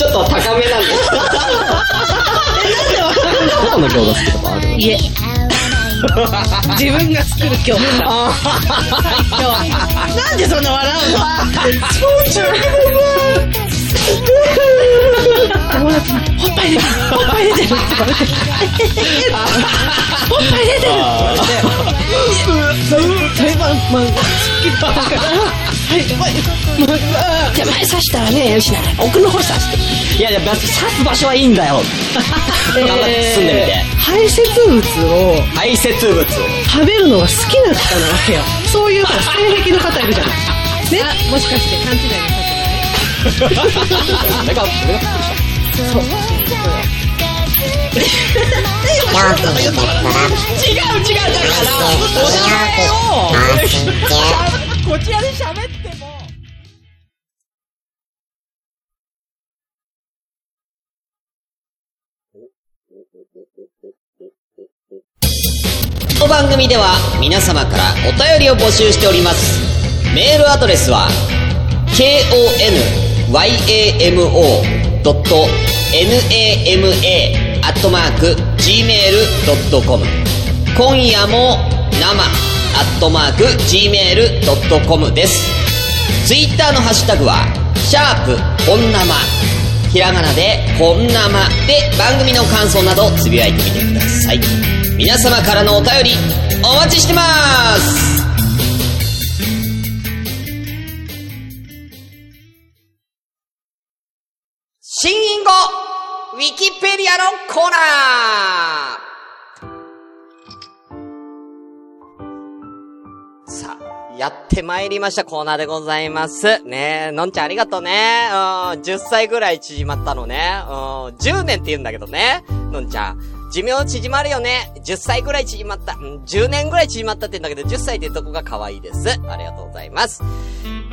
ちょっと高めなんです。どこの餃子好きとかあるい。え。自分が作る今日。今日は。なんでそんな笑うの？そう友達に、ほっぱい出てる。ほっぱい出てる。って言われて。ほっぱい出てる。って言われて。まあ、まあ、すっきりだから。手前刺したらね、よしな。奥の方刺して。いやいや、刺す場所はいいんだよ。頑張って進んでみて。排泄物を排泄物。食べるのが好きな方なわけよ。そういうから性癖の方いるじゃない。ね。もしかして勘違いなさ俺が、俺がびっくりした。そう。違う違うだから、こちらで喋っても。この番組では皆様からお便りを募集しております。メールアドレスは、konyamo.nama アットマーク gmail.com 今夜も生アットマーク gmail.com です。ツイッターのハッシュタグは、シャープ本生。ひらがなで本生。で番組の感想などつぶやいてみてください。皆様からのお便りお待ちしてます。新隠語ウィキペディアのコーナー。やってまいりましたコーナーでございます。ねえ、のんちゃんありがとうね。うん、10歳ぐらい縮まったのね。うん、10年って言うんだけどね。のんちゃん。寿命縮まるよね。10歳ぐらい縮まった。うん、10年ぐらい縮まったって言うんだけど、10歳ってとこが可愛いです。ありがとうございます。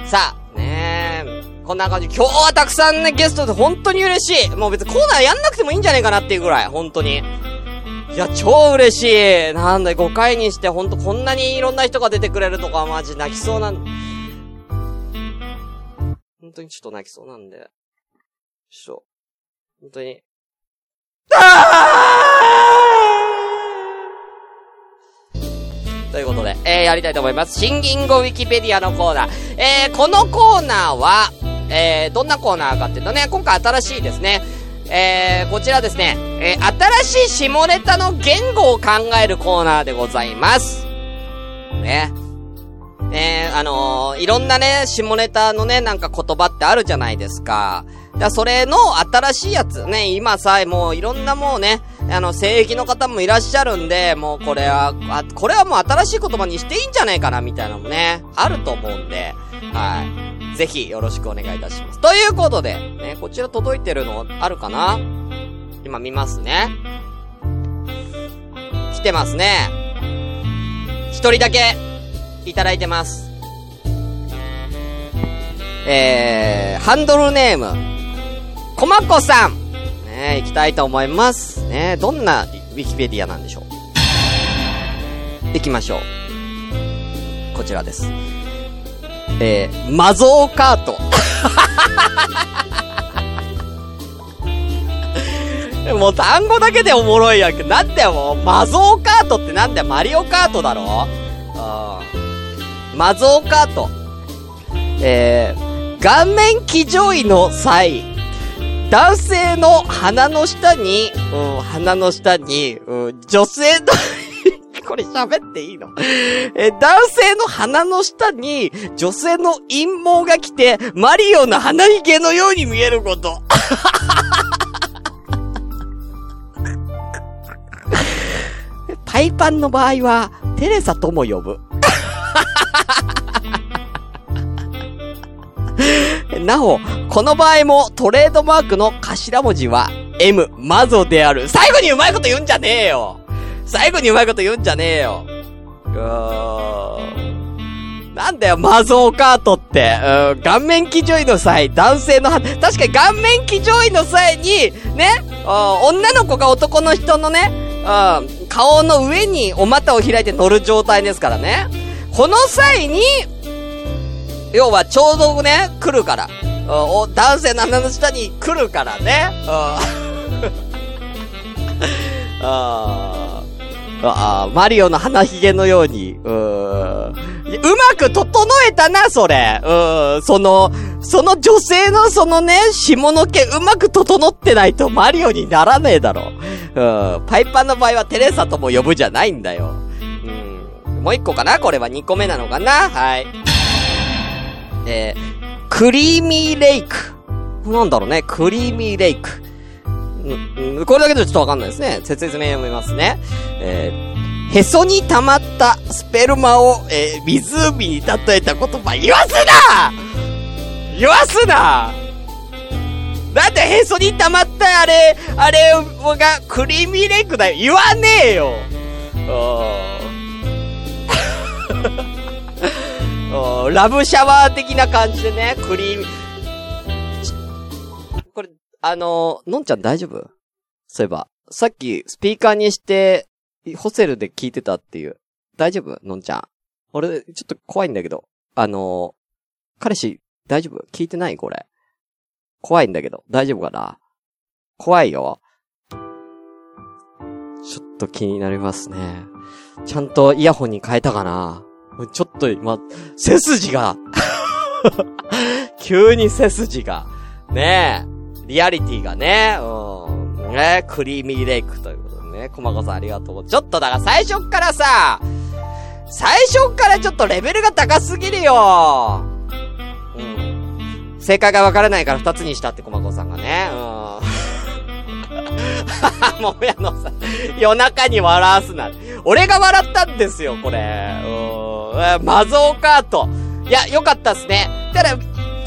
さあ、ねえ、こんな感じ。今日はたくさんね、ゲストで本当に嬉しい。もう別にコーナーやんなくてもいいんじゃないかなっていうぐらい、本当に。いや、超嬉しい。なんだ、5回にしてほんとこんなにいろんな人が出てくれるとか、マジ泣きそうなん、本当にちょっと泣きそうなんで。ちょっと、本当に。ということで、えー、やりたいと思います。新銀語ウィキペディアのコーナー。えー、このコーナーは、えー、どんなコーナーかっていうとね、今回新しいですね。えー、こちらですね、えー、新しい下ネタの言語を考えるコーナーでございます。ね。え、あのー、いろんなね、下ネタのね、なんか言葉ってあるじゃないですか。だそれの新しいやつ、ね、今さえもういろんなもうね、あの、性癖の方もいらっしゃるんで、もうこれは、あ、これはもう新しい言葉にしていいんじゃないかな、みたいなのもね、あると思うんで、はい。ぜひよろしくお願いいたします。ということで、ね、こちら届いてるのあるかな？今見ますね。来てますね。一人だけ、いただいてます。えー、ハンドルネーム、こまこさん。ね、行きたいと思います。ね、どんなウィキペディアなんでしょう？行きましょう。こちらです。えー、マゾーカート。もう単語だけでおもろいやんけ。なんだよもう、マゾーカートってなんだよ、マリオカートだろうん。マゾーカート。えー、顔面騎乗位の際、男性の鼻の下に、うん、鼻の下に、うん、女性の、これ喋っていいの？え、男性の鼻の下に、女性の陰毛が来て、マリオの鼻ひげのように見えること。パイパンの場合は、テレサとも呼ぶ。なお、この場合もトレードマークの頭文字は M、マゾである。最後にうまいこと言うんじゃねえよ最後にうまいこと言うんじゃねえようーんなんだよ、マゾーカートって。うん、顔面騎乗位の際、男性の、確かに顔面騎乗位の際に、ね、女の子が男の人のね、うん、顔の上にお股を開いて乗る状態ですからね。この際に、要はちょうどね、来るから。お男性の鼻の下に来るからね。ああ、あマリオの鼻ひげのように、うーん。うまく整えたな、それ。うーん、その、その女性のそのね、下の毛うまく整ってないとマリオにならねえだろ。うん、パイパンの場合はテレサとも呼ぶじゃないんだよ。うん、もう一個かな？これは二個目なのかな？はい。えー、クリーミーレイク。なんだろうね、クリーミーレイク。これだけでちょっとわかんないですね。説明読みますね。えー、へそに溜まったスペルマを、えー、湖に例えた言葉言わすな言わすなだってへそに溜まったあれ、あれがクリーミーレイクだよ。言わねえようん。ラブシャワー的な感じでね、クリーミー、あののんちゃん大丈夫？そういえば、さっきスピーカーにして、ホセルで聞いてたっていう。大丈夫？のんちゃん。俺、ちょっと怖いんだけど。あの彼氏、大丈夫？聞いてない？これ。怖いんだけど。大丈夫かな？怖いよ。ちょっと気になりますね。ちゃんとイヤホンに変えたかな？ちょっと今、背筋が 急に背筋が。ねえ。リアリティがね。うん。ねクリーミーレイクということでね。駒子さんありがとう。ちょっとだから最初っからさ、最初っからちょっとレベルが高すぎるよ。うん。正解がわからないから二つにしたって駒子さんがね。うん。もうやのさ、夜中に笑わすな。俺が笑ったんですよ、これ。うん。マゾーカート。いや、よかったっすね。ただ、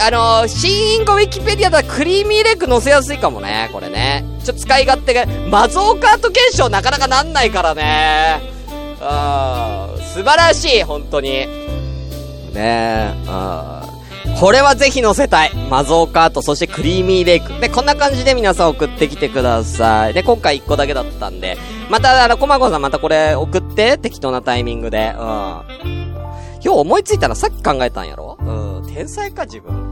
あのー、新インゴウィキペディアだクリーミーレッグ載せやすいかもね、これね。ちょっと使い勝手が、マゾーカート現象なかなかなんないからね。うん。素晴らしい、本当に。ねえ、うん。これはぜひ載せたい。マゾーカート、そしてクリーミーレイク。で、こんな感じで皆さん送ってきてください。で、今回1個だけだったんで、また、あの、コマコさんまたこれ送って、適当なタイミングで。うん。今日思いついたらさっき考えたんやろ？うん。天才か、自分。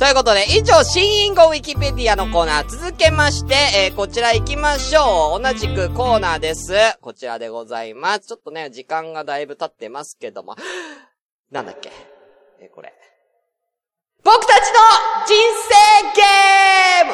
ということで、以上、新インゴウィキペディアのコーナー続けまして、えー、こちら行きましょう。同じくコーナーです。こちらでございます。ちょっとね、時間がだいぶ経ってますけども。なんだっけ？えー、これ。僕たちの人生ゲー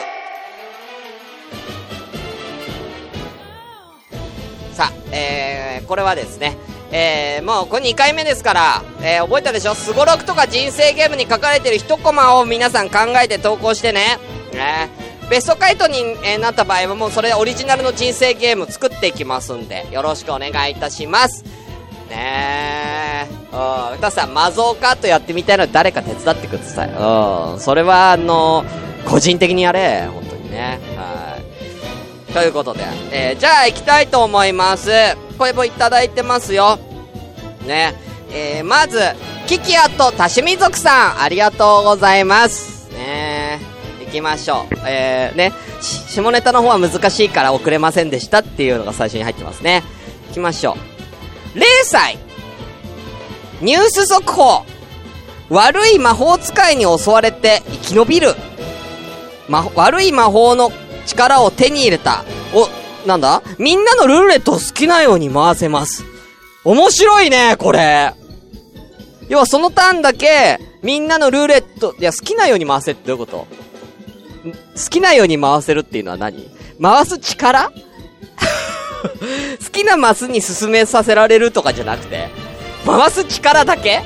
ムさあ、えー、これはですね、えー、もうこれ2回目ですから、えー、覚えたでしょ？スゴロクとか人生ゲームに書かれてる一コマを皆さん考えて投稿してね。ねベスト回答に、えー、なった場合はもうそれオリジナルの人生ゲーム作っていきますんで、よろしくお願いいたします。ねえ。うん。たさ、マゾーカートやってみたいの誰か手伝ってください。うん。それは、あの、個人的にやれ。本当にね。はい。ということで、えー、じゃあ行きたいと思います。声もいただいてますよ。ね。えー、まず、キキアと多趣味族さん、ありがとうございます。ね行きましょう。えー、ね、下ネタの方は難しいから遅れませんでしたっていうのが最初に入ってますね。行きましょう。0歳ニュース速報悪い魔法使いに襲われて生き延びる。ま、悪い魔法の力を手に入れた。お、なんだ？みんなのルーレットを好きなように回せます。面白いね、これ。要はそのターンだけ、みんなのルーレット、いや、好きなように回せってどういうこと？好きなように回せるっていうのは何？回す力？好きなマスに進めさせられるとかじゃなくて、回す力だけ？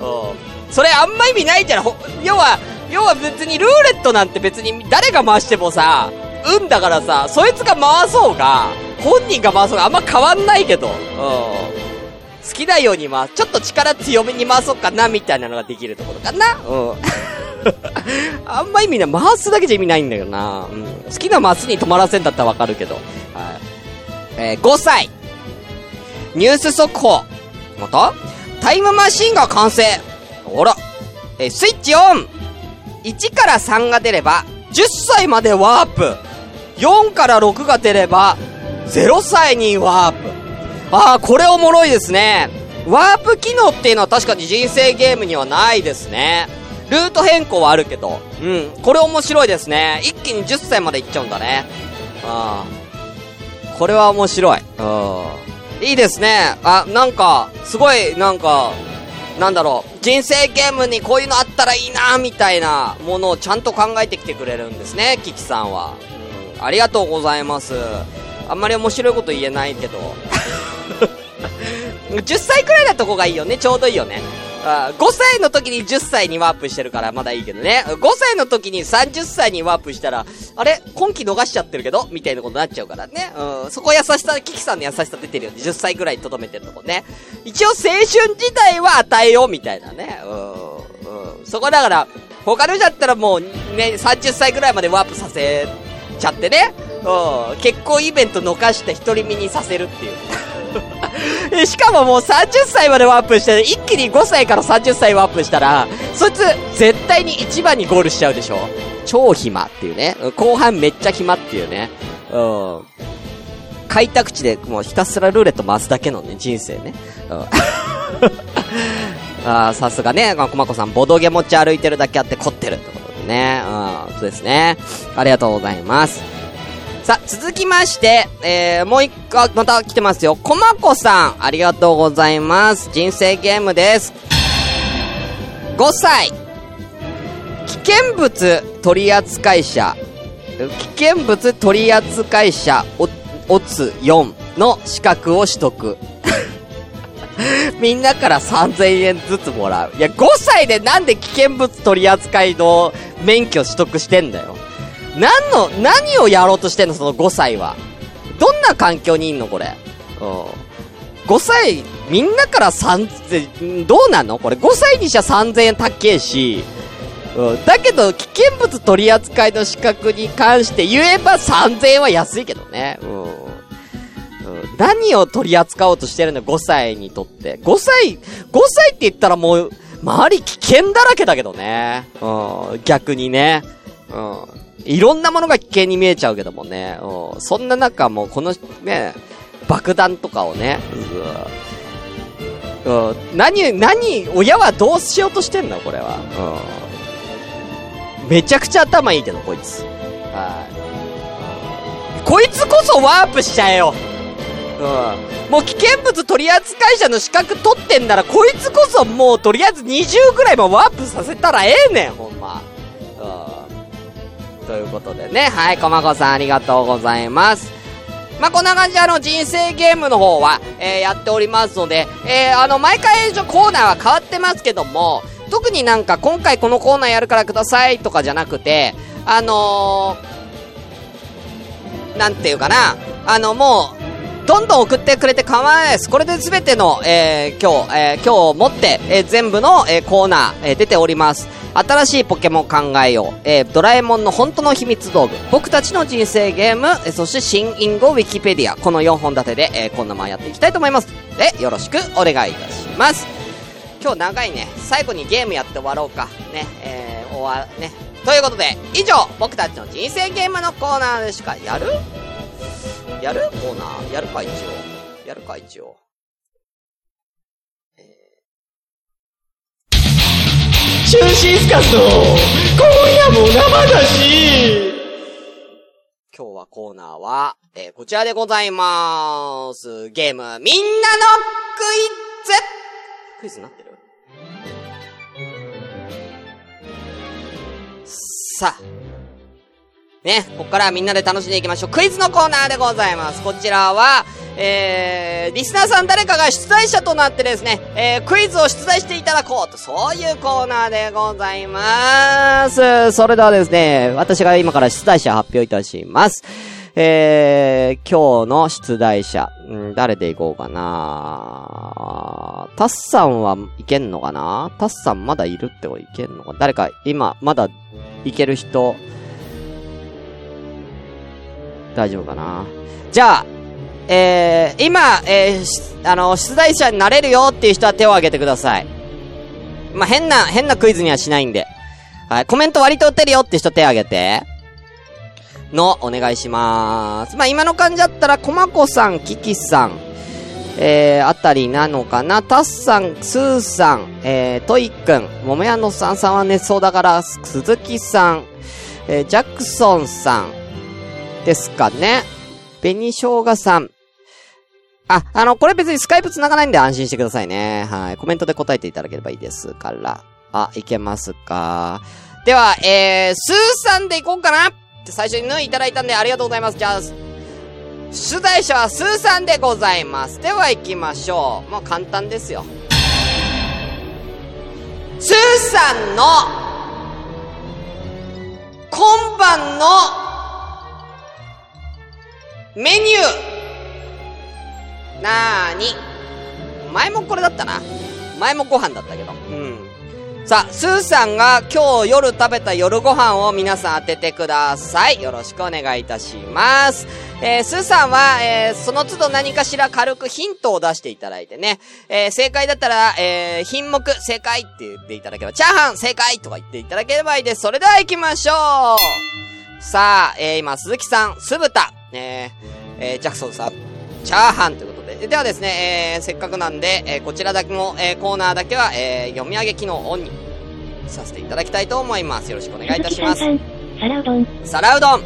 うん。それあんま意味ないじゃん。要は、要は別にルーレットなんて別に誰が回してもさ、運だからさ、そいつが回そうが、本人が回そうがあんま変わんないけど、うん。好きなように回す。ちょっと力強めに回そうかな、みたいなのができるところかな。うん。あんま意味ない。回すだけじゃ意味ないんだよな。うん。好きなマスに止まらせんだったらわかるけど。はい。えー、5歳。ニュース速報。また？タイムマシンが完成。ほら。えー、スイッチオン !1 から3が出れば、10歳までワープ。4から6が出れば、0歳にワープ。ああ、これおもろいですね。ワープ機能っていうのは確かに人生ゲームにはないですね。ルート変更はあるけど、うん、これ面白いですね。一気に10歳まで行っちゃうんだね。ああ。これは面白い。うん。いいですね。あ、なんか、すごい、なんか、なんだろう、人生ゲームにこういうのあったらいいなみたいなものをちゃんと考えてきてくれるんですね、キキさんは。ありがとうございます。あんまり面白いこと言えないけど。10歳くらいなとこがいいよね、ちょうどいいよね。あ5歳の時に10歳にワープしてるからまだいいけどね。5歳の時に30歳にワープしたら、あれ？今期逃しちゃってるけど？みたいなことになっちゃうからね。うん。そこ優しさ、キキさんの優しさ出てるよね。10歳くらいとどめてるとこね。一応青春時代は与えようみたいなね。うん。うん。そこだから、他の人だったらもうね、30歳くらいまでワープさせちゃってね。うん。結婚イベント逃して独り身にさせるっていう。しかももう30歳までワープして、一気に5歳から30歳ワープしたら、そいつ、絶対に1番にゴールしちゃうでしょ超暇っていうね。後半めっちゃ暇っていうね。うん。開拓地でもうひたすらルーレット回すだけのね、人生ね。うん。あさすがね、こまこさん、ボドゲ持ち歩いてるだけあって凝ってるってことでね。うん、そうですね。ありがとうございます。さあ、続きまして、えー、もう一個、また来てますよ。こまこさん、ありがとうございます。人生ゲームです。5歳。危険物取扱者。危険物取扱者、お、おつ4の資格を取得。みんなから3000円ずつもらう。いや、5歳でなんで危険物取扱いの免許取得してんだよ。何の、何をやろうとしてんのその5歳は。どんな環境にいんのこれ。うん。5歳、みんなから3000、どうなの？これ5歳にしちゃ3000円高えし、うん。だけど、危険物取り扱いの資格に関して言えば3000円は安いけどね。うん、何を取り扱おうとしてるの ?5 歳にとって。5歳、5歳って言ったらもう、周り危険だらけだけどね。うん。逆にね。うん。いろんなものが危険に見えちゃうけどもね。うん、そんな中もうこのね、爆弾とかをね、うん、うん、何、何、親はどうしようとしてんの？これは。うん。めちゃくちゃ頭いいけど、こいつ。はい。こいつこそワープしちゃえよ。うん。もう危険物取扱者の資格取ってんなら、こいつこそもうとりあえず20ぐらいもワープさせたらええねん、ほんま。ということでね。はい、こまこさんありがとうございます。まあ、こんな感じであの、人生ゲームの方は、えー、やっておりますので、えー、あの、毎回コーナーは変わってますけども、特になんか今回このコーナーやるからくださいとかじゃなくて、あのー、なんていうかな、あの、もう、どんどん送ってくれて構わないです。これで全ての、えー、今日、えー、今日をもって、えー、全部の、え、コーナー、え、出ております。新しいポケモン考えよう、え、ドラえもんの本当の秘密道具、僕たちの人生ゲーム、え、そして新隠語ウィキペディア、この4本立てで、えー、こんなままやっていきたいと思います。で、よろしくお願いいたします。今日長いね。最後にゲームやって終わろうか。ね、え、終わ、ね。ということで、以上、僕たちの人生ゲームのコーナーでしか、やるやるコーナーやるか一応。やるか一応。中心スカット今夜も生だし今日はコーナーは、えー、こちらでございまーす。ゲーム、みんなのクイズクイズになってるさあ。ね、ここからみんなで楽しんでいきましょう。クイズのコーナーでございます。こちらは、えー、リスナーさん誰かが出題者となってですね、えー、クイズを出題していただこうと、そういうコーナーでございます。それではですね、私が今から出題者発表いたします。えー、今日の出題者、うん、誰でいこうかなタッさんはいけんのかな？タッさんまだいるっていけんのか？誰か今、まだいける人、大丈夫かな？じゃあ、えー、今、えー、あの、出題者になれるよっていう人は手を挙げてください。まあ、変な、変なクイズにはしないんで。はい、コメント割と打てるよって人手挙げて。の、お願いしまーす。まあ、今の感じだったら、コマコさん、キキさん、えー、あたりなのかな？タッさん、スーさん、えー、トイくん、桃屋のさんさんは寝そうだから、鈴木さん、えー、ジャクソンさん、ですかね。紅生姜さん。あ、あの、これ別にスカイプ繋がないんで安心してくださいね。はい。コメントで答えていただければいいですから。あ、いけますか。では、えー、スーさんでいこうかなって最初に縫いいただいたんでありがとうございます。じゃあ、出題者はスーさんでございます。では行きましょう。もう簡単ですよ。スーさんの、今晩の、メニューなーに前もこれだったな。前もご飯だったけど。うん。さあ、スーさんが今日夜食べた夜ご飯を皆さん当ててください。よろしくお願いいたします。えー、スーさんは、えー、その都度何かしら軽くヒントを出していただいてね、えー、正解だったら、えー、品目正解って言っていただければ、チャーハン正解とか言っていただければいいです。それでは行きましょうさあ、えー、今、鈴木さん、酢豚、えー、えー、ジャクソンさん、チャーハンということで。ではですね、えー、せっかくなんで、えー、こちらだけも、えー、コーナーだけは、えー、読み上げ機能オンにさせていただきたいと思います。よろしくお願いいたします。皿うどん。皿うどん。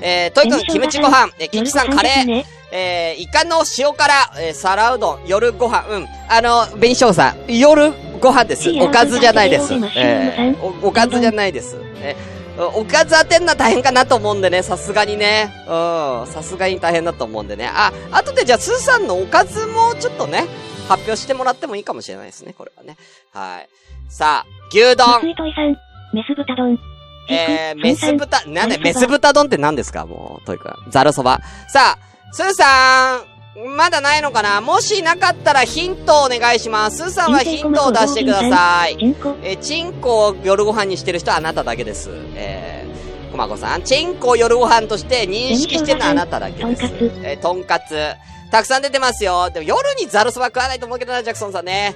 えー、といくん、キムチご飯。えー、キキさん、カレー。えー、イカの塩辛、えー、皿うどん、夜ご飯、うん。あの、紅生さん、夜ご飯です。おかずじゃないです。えー、お、おかずじゃないです。えーおかず当てんのは大変かなと思うんでね、さすがにね。うん、さすがに大変だと思うんでね。あ、後でじゃあ、スーさんのおかずもちょっとね、発表してもらってもいいかもしれないですね、これはね。はい。さあ、牛丼。メス豚丼。えー、メス豚、なんで、メス豚丼って何ですかもう、というか、ザルそば。さあ、スーさん、まだないのかな？もしなかったらヒントお願いします。スーさんはヒントを出してください。えー、チンコを夜ご飯にしてる人はあなただけです。えー、コマコさん、チンコを夜ご飯として認識してるのはあなただけです。えー、とんかつ。たくさん出てますよ。でも夜にザルそば食わないと思うけどな、ジャクソンさんね。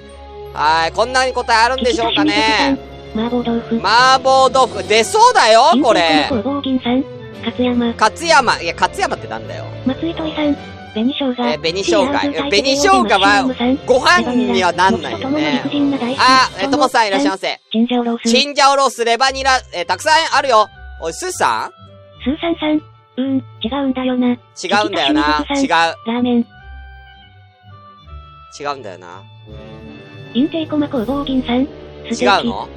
はい、こんなに答えあるんでしょうかね。麻婆豆腐。麻婆豆腐。出そうだよ、これ。勝山。勝山。いや、勝山ってなんだよ。松井といさん。紅生姜。えー、紅生姜。紅生姜は、ご飯にはなんないよね。あ、えー、ともさんいらっしゃいませ。チンジャオロース。チンジャオロース、レバニラ、えー、たくさんあるよ。おい、スーさん？スーさんさん。うん、違うんだよな。違うんだよな。違う。ラーメン。違うんだよな。インテイコマ工房銀さん。違うの？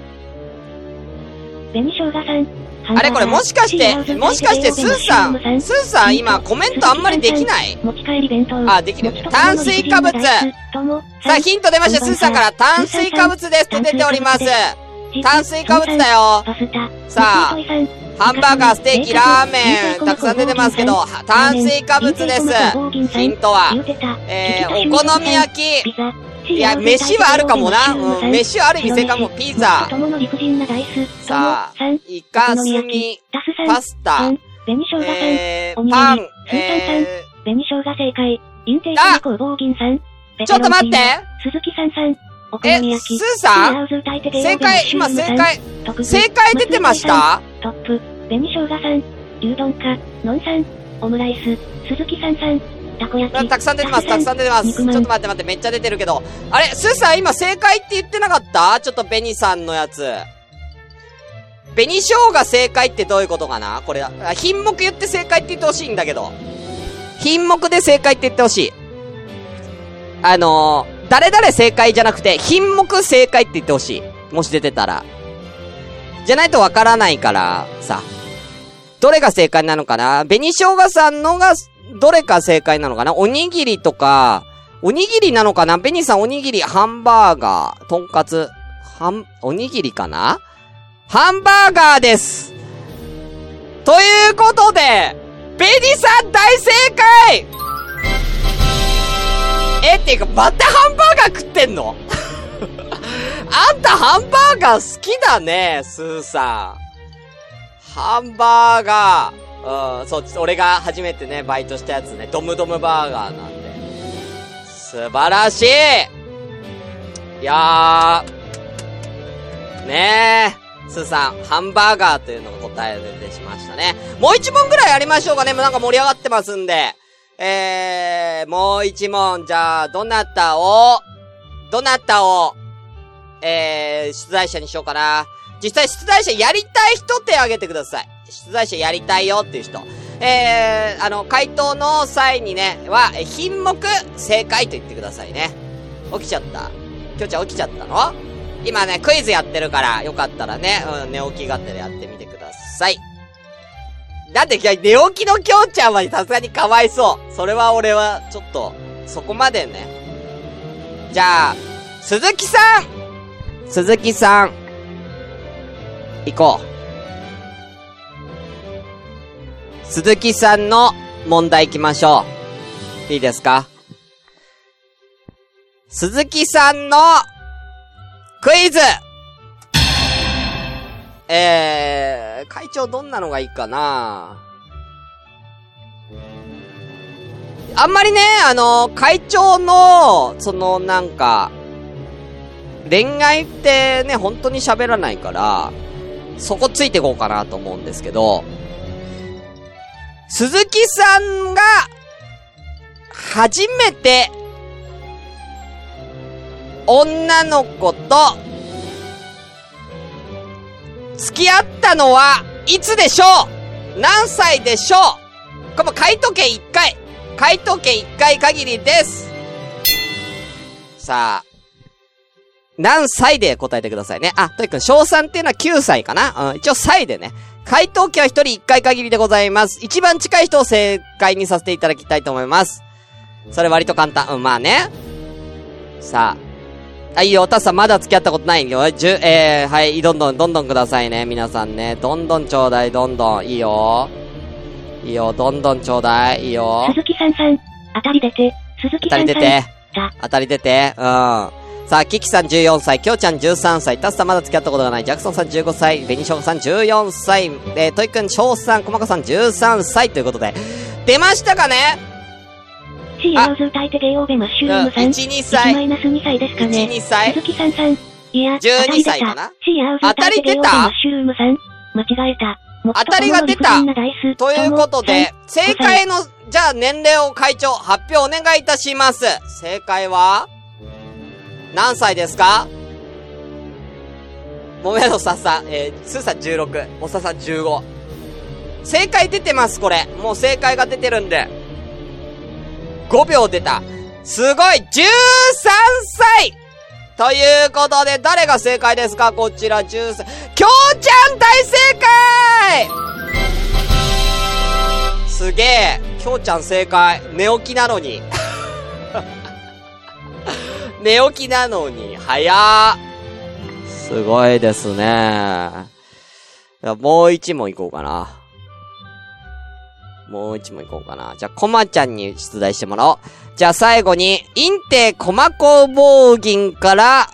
紅生姜さん。あれこれもしかして、もしかしてスーさん、スーさん今コメントあんまりできない？持ち帰り弁当。あ、できる。炭水化物。さあヒント出ました、スーさんから炭水化物ですって出ております。炭水化物だよ。さあ、ハンバーガー、ステーキ、ラーメン、たくさん出てますけど、炭水化物です。ヒントは、えー、お好み焼き。いや、飯はあるかもな。うん、飯はある意味正解も、ピザ。さあ、イカスミ、パスタ、えー、パン、えー、紅生姜正解。インテージ工房銀さん。ちょっと待って鈴木さんさん。え、スーさん？正解、今正解、正解出てました？トップ、紅生姜さん。牛丼か、のんさん。オムライス、鈴木さんさん。たくさん出てます、たくさん出てます。ちょっと待って待って、めっちゃ出てるけど。あれ、スーさん今正解って言ってなかった？ちょっとベニさんのやつ。紅生姜正解ってどういうことかな？これ、品目言って正解って言ってほしいんだけど。品目で正解って言ってほしい。あのー、誰々正解じゃなくて、品目正解って言ってほしい。もし出てたら。じゃないとわからないから、さ。どれが正解なのかな？紅生姜さんのがどれか正解なのかな？おにぎりとか、おにぎりなのかな？ベニーさんおにぎり、ハンバーガー、とんかつ、はん、おにぎりかな？ハンバーガーです。ということで、ベニさん大正解！え、っていうか、またハンバーガー食ってんの？あんたハンバーガー好きだね、スーさん。ハンバーガー。うん、そう、俺が初めてね、バイトしたやつね、ドムドムバーガーなんで。素晴らしいいやー、ねえ、スーさん、ハンバーガーというのが答え出てしましたね。もう一問ぐらいやりましょうかね。もうなんか盛り上がってますんで。えー、もう一問、じゃあ、どなたを、どなたを、えー、出題者にしようかな。実際出題者やりたい人手挙げてください。出題者やりたいよっていう人。えー、あの、回答の際にね、は、品目正解と言ってくださいね。起きちゃったきょちゃん起きちゃったの？今ね、クイズやってるから、よかったらね、うん、寝起きがてらやってみてください。だって、寝起きのきょうちゃんはさすがにかわいそう。それは俺は、ちょっと、そこまでね。じゃあ、鈴木さん鈴木さん。行こう。鈴木さんの問題行きましょう。いいですか？鈴木さんのクイズえー、会長どんなのがいいかな？あんまりね、あの、会長の、その、なんか、恋愛ってね、本当に喋らないから、そこついていこうかなと思うんですけど、鈴木さんが、初めて、女の子と、付き合ったのはいつでしょう？何歳でしょう？これも回答権1回。回答権1回限りです。さあ、何歳で答えてくださいね。あ、とにかく小3っていうのは9歳かなうん、一応歳でね。回答権は1人1回限りでございます。一番近い人を正解にさせていただきたいと思います。それ割と簡単。うん、まあね。さあ。あ、いいよ、タスさんまだ付き合ったことないよ。じゅ、えー、はい、どんどん、どんどんくださいね。皆さんね。どんどんちょうだい、どんどん。いいよ。いいよ、どんどんちょうだい。いいよ。鈴木さんさん、当たり出て、鈴木さんさん。当たり出て。当たり出て。うん。さあ、キキさん14歳、きょうちゃん13歳、タスさんまだ付き合ったことがない、ジャクソンさん15歳、ベニショウさん14歳、えー、トイくん、翔さん、コマコさん13歳ということで、出ましたかね？シーアウズ歌い手ゲイオーベマッシュルームさん。1、2歳。1マイナス2歳ですかね。1、2歳。鈴木さんさん。いや、12歳かなシーアウズ歌い手ゲイオーベマッシュルームさん。間違えた。当たりが出た？ということで、正解の、じゃあ年齢を会長、発表お願いいたします。正解は？何歳ですか？もめのささ、えー、すさん16、おささん15。正解出てます、これ。もう正解が出てるんで。5秒出た。すごい !13 歳ということで、誰が正解ですか？こちら13。きょうちゃん大正解すげえ。きょうちゃん正解。寝起きなのに。寝起きなのに、早すごいですね。もう一問いこうかな。もう一問いこうかな。じゃあ、コマちゃんに出題してもらおう。じゃあ最後に、インテコマ工房銀から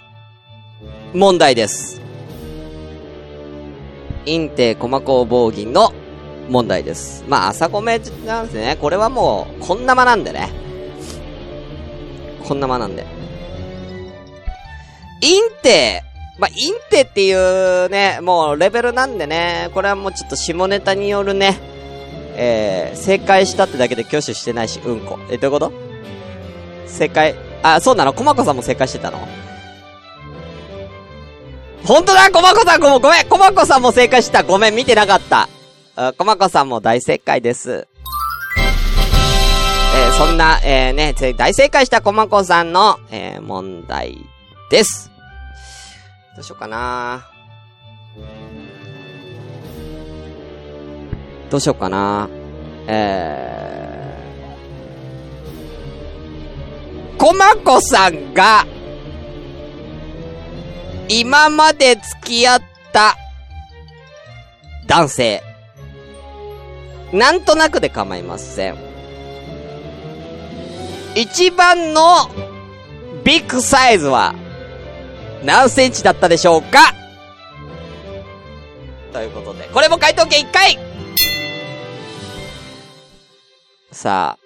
問題です。インテコマ工房銀の問題です。まあ、朝米なんですね。これはもう、こんな間なんでね。こんな間なんで。インテ、まあ、インテっていうね、もうレベルなんでね、これはもうちょっと下ネタによるね、えー、正解したってだけで挙手してないし、うんこ。え、どういうこと？正解、あ、そうなの？コマコさんも正解してたの？ほんとだ！コマコさんごめんコマコさんも正解した。ごめん見てなかった。コマコさんも大正解です。えー、そんな、えー、ね、大正解したコマコさんの、えー、問題です。どうしようかなどうしようかなえー、コマコさんが、今まで付き合った男性。なんとなくで構いません。一番のビッグサイズは何センチだったでしょうか？ということで、これも回答権1回さ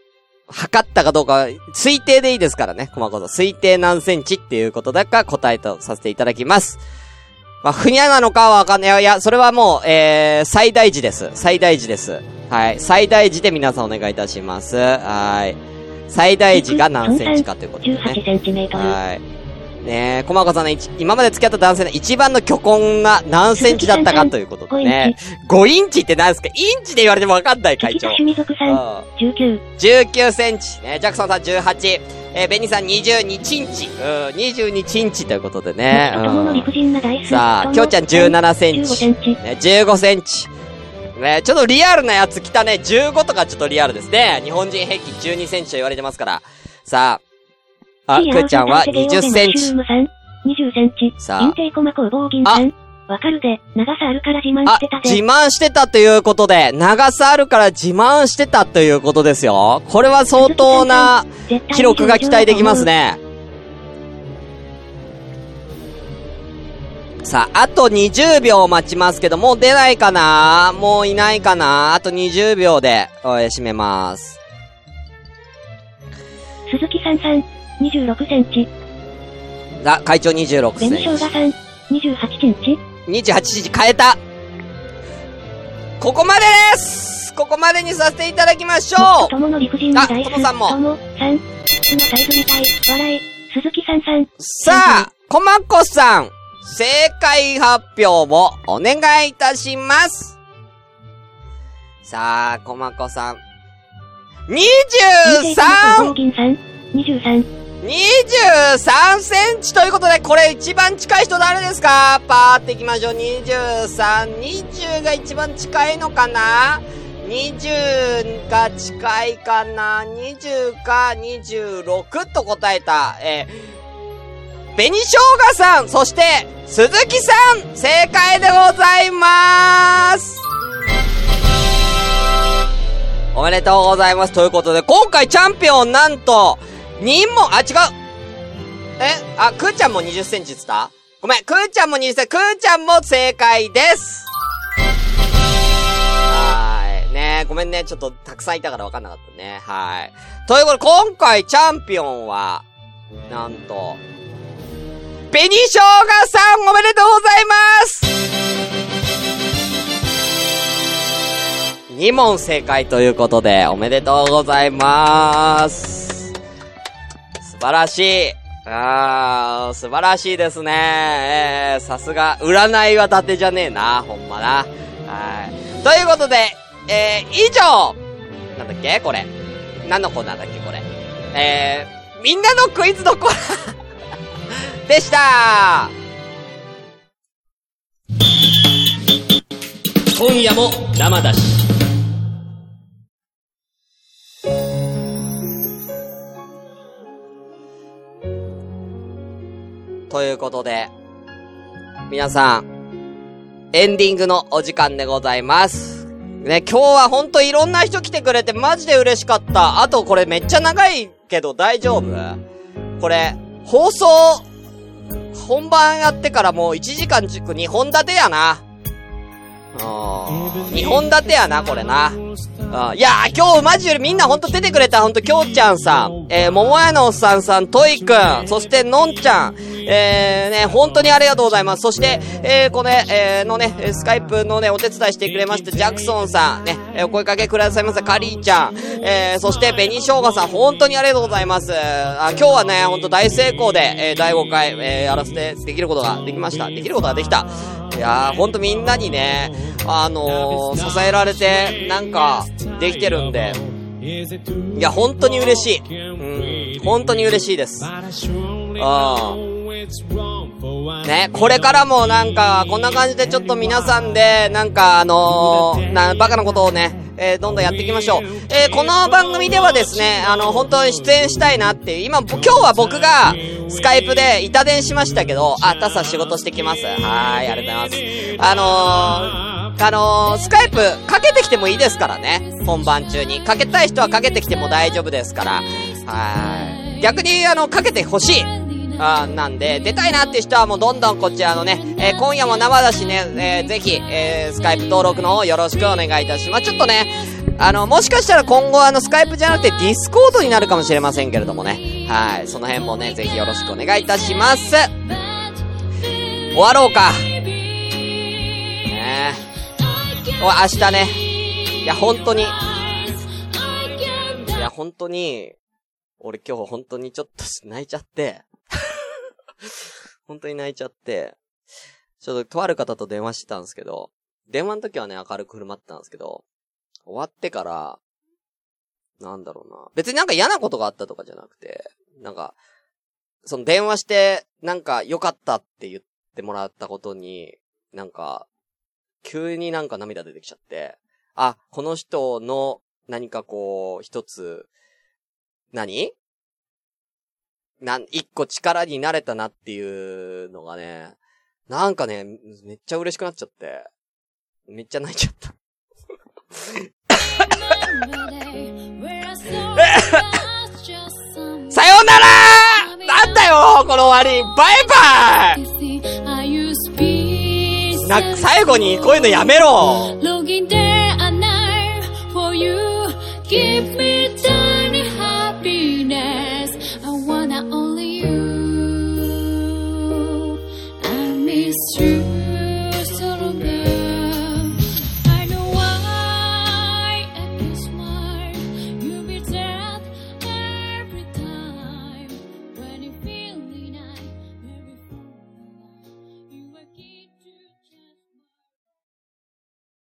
あ、測ったかどうか、推定でいいですからね、細かく。推定何センチっていうことだか答えとさせていただきます。まあ、ふにゃなのかはわかんない。いや、それはもう、えー、最大事です。最大事です。はい。最大時で皆さんお願いいたします。はい。最大時が何センチかということで18ね。センチメートル。はい。ねえ、こまこさんの一今まで付き合った男性の一番の巨根が何センチだったかということでね。5インチって何ですか？インチで言われてもわかんない、会長敵が。趣味族さん、うん19。19センチ。ね、ジャクソンさん18。えー、ベニさん22チンチ。うん、22チンチということでね。さあ、きょうちゃん17セン15チ。センチ。ね、15センチ。ね、ちょっとリアルなやつ来たね。15とかちょっとリアルですね。日本人平均12センチと言われてますから。さあ、あ、くーちゃんは20センチ。20センチ。さあインテイコマ工房銀さん。わかるで、長さあるから自慢あしてた、自ぜ。慢してたということで、長さあるから自慢してたということですよ。これは相当な記録が期待できます。ね。さあ、あと20秒待ちますけど、もう出ないかな？もういないかな？あと20秒で、おい、閉めます。鈴木さんさん、26センチ。が、会長26センチ。紅生姜さ、28センチ ?28 センチ変えたここまでですここまでにさせていただきましょう友の理不尽な大好き。さんも。友さん、さ。あ、コマコさん、正解発表をお願いいたします。さあ、コマコさん。23! 23! 23! 23。センチということで、これ一番近い人誰ですか？パーっていきましょう。23、20が一番近いのかな ?20 が近いかな ?20 か26と答えた、えー、紅生姜さん、そして、鈴木さん、正解でございまーすおめでとうございます。ということで、今回チャンピオンなんと、2問、あ、違う。えあ、くーちゃんも20センチっつった？ごめん、くーちゃんも20センチ、くーちゃんも正解です。はーい。ねごめんね。ちょっとたくさんいたから分かんなかったね。はい。ということで、今回チャンピオンは、なんと、紅生姜さんおめでとうございます2問正解ということで、おめでとうございます。素晴らしい。あー、素晴らしいですね。えー、さすが、占いは伊達じゃねえな、ほんまな。はい。ということで、えー、以上なんだっけこれ。何のコーナーだっけこれ。えー、みんなのクイズのコーナーでした今夜も生だし。ということで、皆さん、エンディングのお時間でございます。ね、今日はほんといろんな人来てくれてマジで嬉しかった。あとこれめっちゃ長いけど大丈夫？これ、放送、本番やってからもう1時間軸2本立てやな。うん。2本立てやな、これな。あいやー、今日マジよりみんなほんと出てくれた、ほんと、きょうちゃんさん、えー、桃屋のおっさんさん、トイくん、そしてのんちゃん、えー、ね、本当にありがとうございます。そして、えー、これ、えー、のね、スカイプのね、お手伝いしてくれました、ジャクソンさん、ね、えーお声かけくださいました、カリーちゃん、えー、そして、紅生姜さん、本当にありがとうございます。あ、今日はね、ほんと大成功で、えー、第5回、えー、やらせてできることができました。できることができた。いやー、ほんとみんなにね、あのー、支えられて、なんか、できてるんで、いや、本当に嬉しい。うん、本当に嬉しいです。ああ。ね、これからもなんか、こんな感じでちょっと皆さんで、なんかあのー、な、バカなことをね、えーどんどんやっていきましょう。えーこの番組ではですね、あの、本当に出演したいなっていう、今、今日は僕が、スカイプで板電しましたけど、あ、タスさ仕事してきます。はい、ありがとうございます。あのー、あのー、スカイプかけてきてもいいですからね。本番中に。かけたい人はかけてきても大丈夫ですから。はい。逆に、あの、かけてほしい。あなんで、出たいなって人はもうどんどんこちらのね、えー今夜も生だしね、えーぜひ、えースカイプ登録の方よろしくお願いいたします。ちょっとね、あの、もしかしたら今後あの、スカイプじゃなくてディスコードになるかもしれませんけれどもね。はい。その辺もね、ぜひよろしくお願いいたします。終わろうか。ねえ。お明日ね、いや、本当に。いや、本当に、俺今日本当にちょっと泣いちゃって。本当に泣いちゃって。ちょっととある方と電話してたんですけど、電話の時はね、明るく振る舞ってたんですけど、終わってから、なんだろうな。別になんか嫌なことがあったとかじゃなくて、なんか、その電話して、なんか良かったって言ってもらったことに、なんか、急になんか涙出てきちゃって、あ、この人の何かこう、一つ、何なん、一個力になれたなっていうのがね、なんかね、めっちゃ嬉しくなっちゃって、めっちゃ泣いちゃった。さよなら!なんだよこの終わり。バイバイ!な、最後にこういうのやめろ。